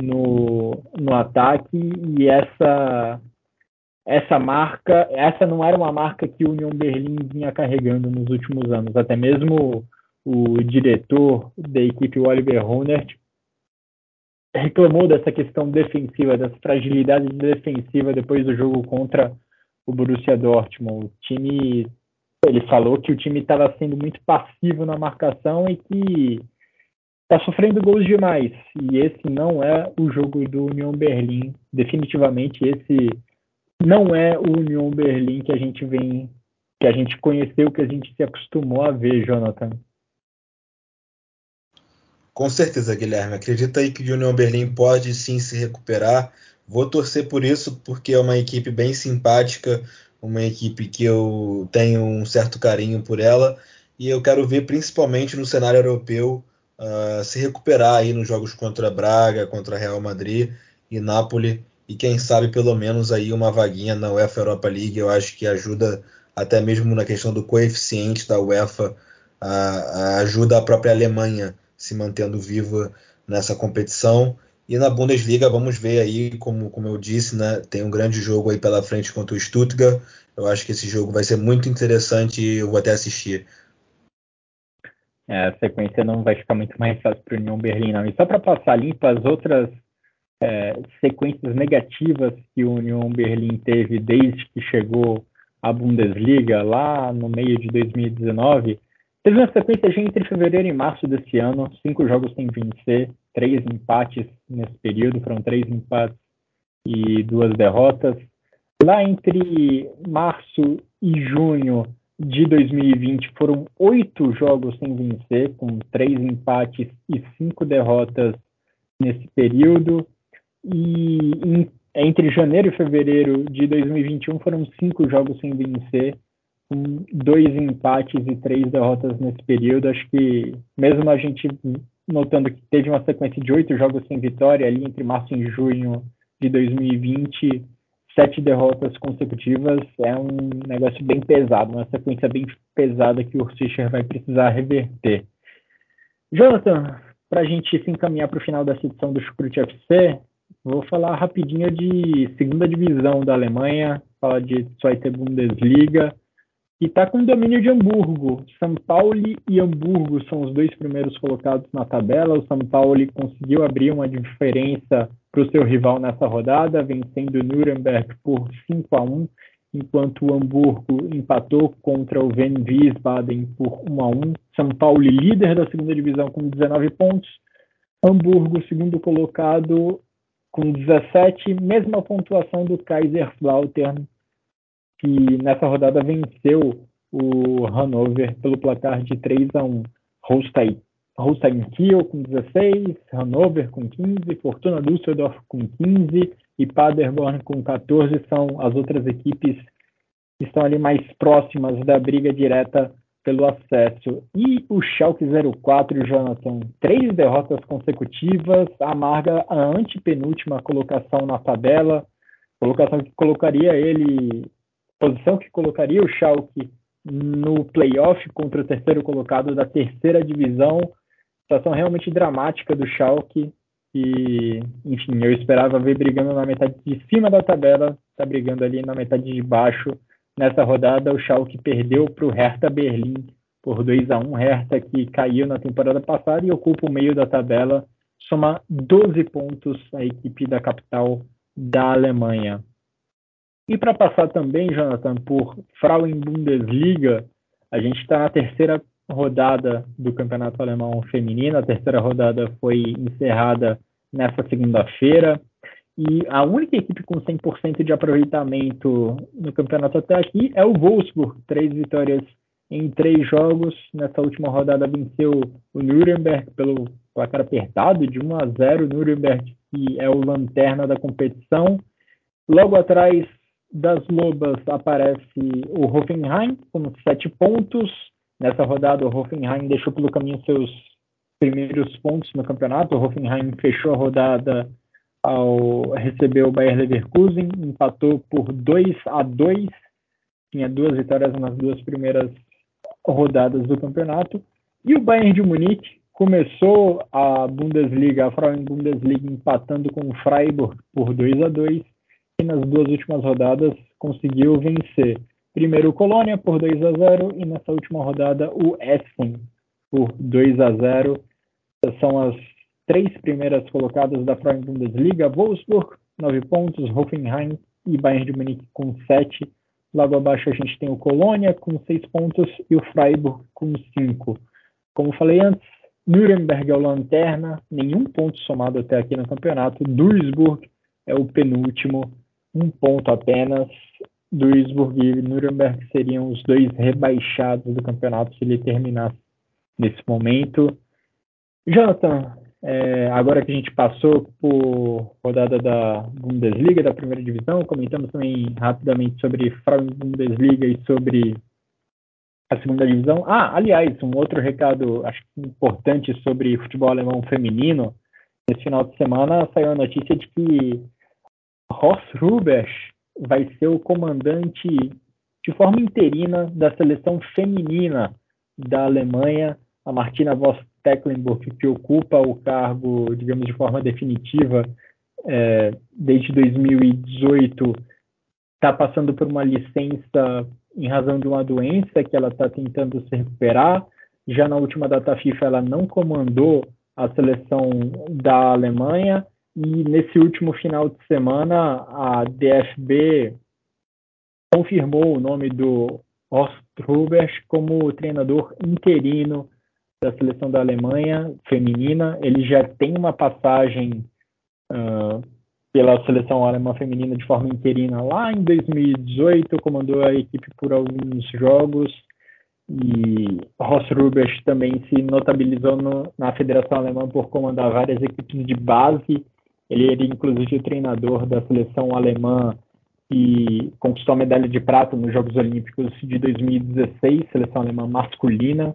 no, no ataque e essa essa marca, essa não era uma marca que o Union Berlim vinha carregando nos últimos anos. Até mesmo o diretor da equipe, Oliver Runert, reclamou dessa questão defensiva, dessa fragilidade defensiva depois do jogo contra o Borussia Dortmund. O time, ele falou que o time estava sendo muito passivo na marcação e que está sofrendo gols demais. E esse não é o jogo do Union Berlim. Definitivamente esse não é o Union Berlim que a gente vem, que a gente conheceu, que a gente se acostumou a ver, Jonathan. Com certeza, Guilherme. Acredita aí que o Union Berlim pode sim se recuperar. Vou torcer por isso, porque é uma equipe bem simpática, uma equipe que eu tenho um certo carinho por ela. E eu quero ver, principalmente no cenário europeu, uh, se recuperar aí nos jogos contra Braga, contra Real Madrid e Nápoles e quem sabe pelo menos aí uma vaguinha na UEFA Europa League, eu acho que ajuda até mesmo na questão do coeficiente da UEFA, a, a ajuda a própria Alemanha se mantendo viva nessa competição. E na Bundesliga, vamos ver aí, como, como eu disse, né, tem um grande jogo aí pela frente contra o Stuttgart. Eu acho que esse jogo vai ser muito interessante e eu vou até assistir. É, a sequência não vai ficar muito mais fácil para o União Berlim, não. E só para passar limpo, as outras é, sequências negativas que o Union Berlim teve desde que chegou à Bundesliga, lá no meio de 2019, teve uma sequência já entre fevereiro e março desse ano, cinco jogos sem vencer, três empates nesse período, foram três empates e duas derrotas. Lá entre março e junho de 2020 foram oito jogos sem vencer, com três empates e cinco derrotas nesse período. E em, entre janeiro e fevereiro de 2021 foram cinco jogos sem vencer, com dois empates e três derrotas nesse período. Acho que, mesmo a gente notando que teve uma sequência de oito jogos sem vitória ali entre março e junho de 2020, sete derrotas consecutivas, é um negócio bem pesado, uma sequência bem pesada que o Fischer vai precisar reverter. Jonathan, para a gente se encaminhar para o final dessa edição do Chucrute FC, Vou falar rapidinho de segunda divisão da Alemanha, falar de Zweite Bundesliga, e está com domínio de Hamburgo. São Paulo e Hamburgo são os dois primeiros colocados na tabela. O São Paulo conseguiu abrir uma diferença para o seu rival nessa rodada, vencendo o Nuremberg por 5 a 1, enquanto o Hamburgo empatou contra o Ven Wiesbaden por 1 a 1. São Paulo líder da segunda divisão com 19 pontos. Hamburgo, segundo colocado, com 17, mesma pontuação do Kaiserslautern, que nessa rodada venceu o Hannover pelo placar de 3 a 1. Holstein, Holstein Kiel com 16, Hannover com 15, Fortuna Düsseldorf com 15 e Paderborn com 14 são as outras equipes estão ali mais próximas da briga direta pelo acesso. E o Schalke 04, Jonathan, três derrotas consecutivas, amarga a antepenúltima colocação na tabela, colocação que colocaria ele, posição que colocaria o Schalke no playoff contra o terceiro colocado da terceira divisão. Situação realmente dramática do Schalke. E, enfim, eu esperava ver brigando na metade de cima da tabela, está brigando ali na metade de baixo. Nessa rodada, o Schalke perdeu para o Hertha Berlim por 2 a 1 Hertha que caiu na temporada passada e ocupa o meio da tabela, soma 12 pontos a equipe da capital da Alemanha. E para passar também, Jonathan, por Frauen Bundesliga, a gente está na terceira rodada do Campeonato Alemão Feminino. A terceira rodada foi encerrada nessa segunda-feira. E a única equipe com 100% de aproveitamento no campeonato até aqui é o Wolfsburg. Três vitórias em três jogos. Nessa última rodada venceu o Nuremberg pelo placar apertado de 1 a 0. Nuremberg, que é o lanterna da competição. Logo atrás, das Lobas aparece o Hoffenheim com sete pontos. Nessa rodada, o Hoffenheim deixou pelo caminho seus primeiros pontos no campeonato. O Hoffenheim fechou a rodada ao receber o Bayer Leverkusen, empatou por 2 a 2, tinha duas vitórias nas duas primeiras rodadas do campeonato. E o Bayern de Munique começou a Bundesliga, a Frauen Bundesliga, empatando com o Freiburg por 2 a 2 nas duas últimas rodadas conseguiu vencer. Primeiro o Colônia por 2 a 0 e nessa última rodada o Essen por 2 a 0. São as três primeiras colocadas da Frauen Bundesliga, Wolfsburg, 9 pontos, Hoffenheim e Bayern de Munique com 7. Logo abaixo a gente tem o Colônia com 6 pontos e o Freiburg com 5. Como falei antes, Nuremberg é o lanterna, nenhum ponto somado até aqui no campeonato. Duisburg é o penúltimo um ponto apenas. Duisburg e Nuremberg seriam os dois rebaixados do campeonato se ele terminasse nesse momento. Jonathan, é, agora que a gente passou por rodada da Bundesliga, da primeira divisão, comentamos também rapidamente sobre Frauen Bundesliga e sobre a segunda divisão. Ah, aliás, um outro recado acho importante sobre futebol alemão feminino. Nesse final de semana saiu a notícia de que Horst Rubers vai ser o comandante de forma interina da seleção feminina da Alemanha. A Martina Voss Tecklenburg, que ocupa o cargo, digamos, de forma definitiva é, desde 2018, está passando por uma licença em razão de uma doença que ela está tentando se recuperar. Já na última data FIFA, ela não comandou a seleção da Alemanha e nesse último final de semana, a DFB confirmou o nome do Horst Rubers como treinador interino da seleção da Alemanha feminina. Ele já tem uma passagem uh, pela seleção alemã feminina de forma interina lá em 2018, comandou a equipe por alguns jogos e Horst Rubers também se notabilizou no, na Federação Alemã por comandar várias equipes de base ele era inclusive o treinador da seleção alemã que conquistou a medalha de prata nos Jogos Olímpicos de 2016, seleção alemã masculina.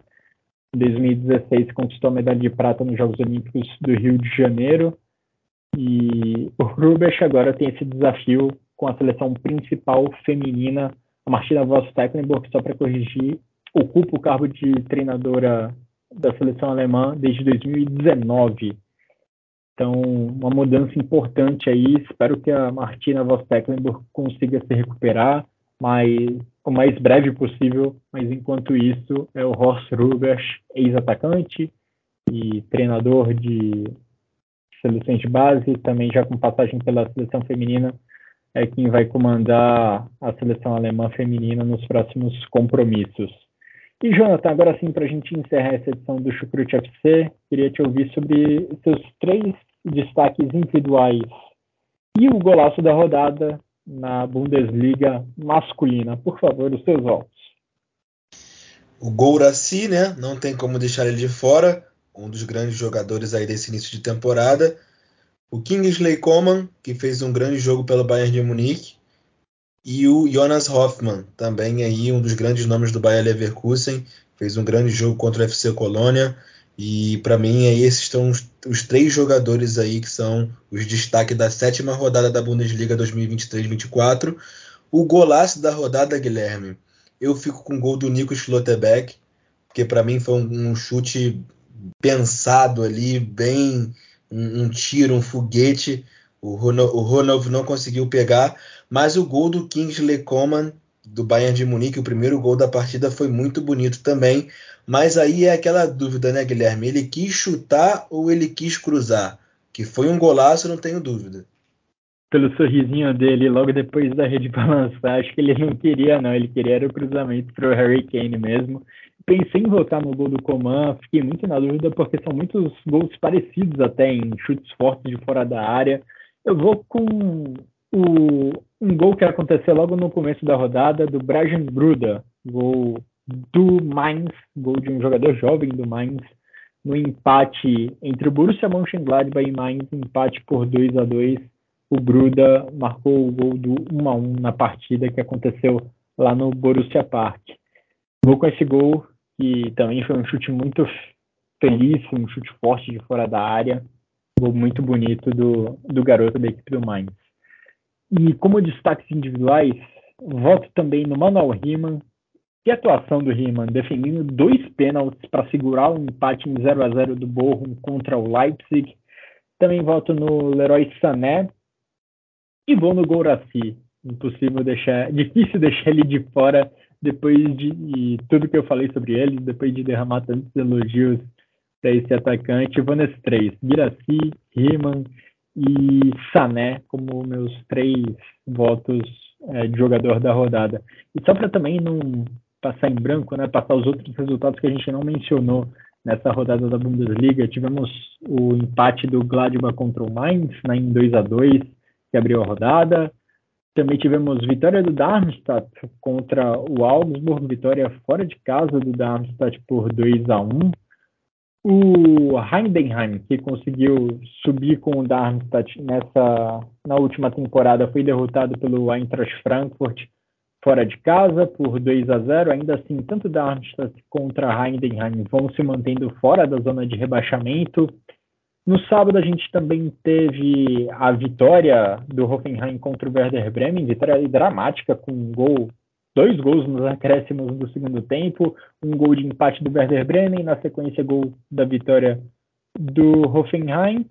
Em 2016 conquistou a medalha de prata nos Jogos Olímpicos do Rio de Janeiro. E o Rubesch agora tem esse desafio com a seleção principal feminina, a Martina Voss Tecklenburg, só para corrigir, ocupa o cargo de treinadora da seleção alemã desde 2019. Então, uma mudança importante aí. Espero que a Martina Voss Tecklenburg consiga se recuperar mais, o mais breve possível. Mas, enquanto isso, é o Horst Rubers, ex-atacante e treinador de seleções de base, também já com passagem pela seleção feminina, é quem vai comandar a seleção alemã feminina nos próximos compromissos. E, Jonathan, agora sim, para a gente encerrar essa edição do Chucrute FC, queria te ouvir sobre seus três destaques individuais e o golaço da rodada na Bundesliga masculina. Por favor, os seus votos. O Gouraci, né? Não tem como deixar ele de fora. Um dos grandes jogadores aí desse início de temporada. O Kingsley Coman, que fez um grande jogo pelo Bayern de Munique. E o Jonas Hoffmann, também aí um dos grandes nomes do Bayer Leverkusen, fez um grande jogo contra o FC Colônia. E para mim, aí, esses são os, os, três jogadores aí que são os destaques da sétima rodada da Bundesliga 2023-24. O golaço da rodada, Guilherme, eu fico com o gol do Nico Schlotterbeck, porque para mim foi um, um, chute pensado ali, bem um, um tiro, um foguete. O Ronald, não conseguiu pegar, mas o gol do Kingsley Coman do Bayern de Munique, o primeiro gol da partida foi muito bonito também. Mas aí é aquela dúvida, né, Guilherme? Ele quis chutar ou ele quis cruzar? Que foi um golaço, não tenho dúvida. Pelo sorrisinho dele logo depois da rede balançar, acho que ele não queria, não. Ele queria era o cruzamento para o Harry Kane mesmo. Pensei em votar no gol do Coman, fiquei muito na dúvida porque são muitos gols parecidos até em chutes fortes de fora da área. Eu vou com o, um gol que aconteceu logo no começo da rodada do Brian Bruda, gol do Mainz, gol de um jogador jovem do Mainz, no empate entre o Borussia Mönchengladbach e Mainz, empate por 2 a 2 o Bruda marcou o gol do 1 a 1 na partida que aconteceu lá no Borussia Park. Vou com esse gol, que também foi um chute muito feliz, um chute forte de fora da área, gol muito bonito do, do garoto da equipe do Mainz. E como destaques individuais, voto também no Manuel Riemann, que atuação do Riemann, defendendo dois pênaltis para segurar o um empate em 0 a 0 do Bochum contra o Leipzig. Também voto no Leroy Sané e vou no Gouraci. Impossível deixar, difícil deixar ele de fora depois de tudo que eu falei sobre ele, depois de derramar tantos elogios para esse atacante. Vou nesses três: Guiraci, Riemann e Sané como meus três votos é, de jogador da rodada. E só para também não passar em branco, né, passar os outros resultados que a gente não mencionou nessa rodada da Bundesliga. Tivemos o empate do Gladbach contra o Mainz, né, em 2 a 2 que abriu a rodada. Também tivemos vitória do Darmstadt contra o Augsburg, vitória fora de casa do Darmstadt por 2 a 1 o Heidenheim, que conseguiu subir com o Darmstadt nessa, na última temporada, foi derrotado pelo Eintracht Frankfurt fora de casa por 2 a 0. Ainda assim, tanto Darmstadt contra Heidenheim vão se mantendo fora da zona de rebaixamento. No sábado a gente também teve a vitória do Hoffenheim contra o Werder Bremen, vitória dramática com um gol, dois gols nos acréscimos do segundo tempo, um gol de empate do Werder Bremen, na sequência gol da vitória do Hoffenheim.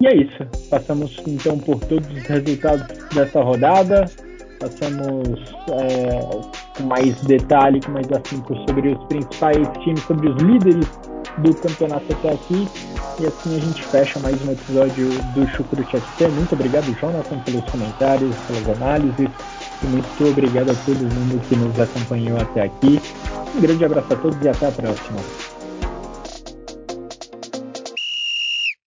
E é isso. Passamos então por todos os resultados dessa rodada passamos é, com mais detalhe, com mais afinco sobre os principais times, sobre os líderes do campeonato até aqui. E assim a gente fecha mais um episódio do Chucrute FC. Muito obrigado, Jonathan, pelos comentários, pelas análises. Muito obrigado a todo mundo que nos acompanhou até aqui. Um grande abraço a todos e até a próxima.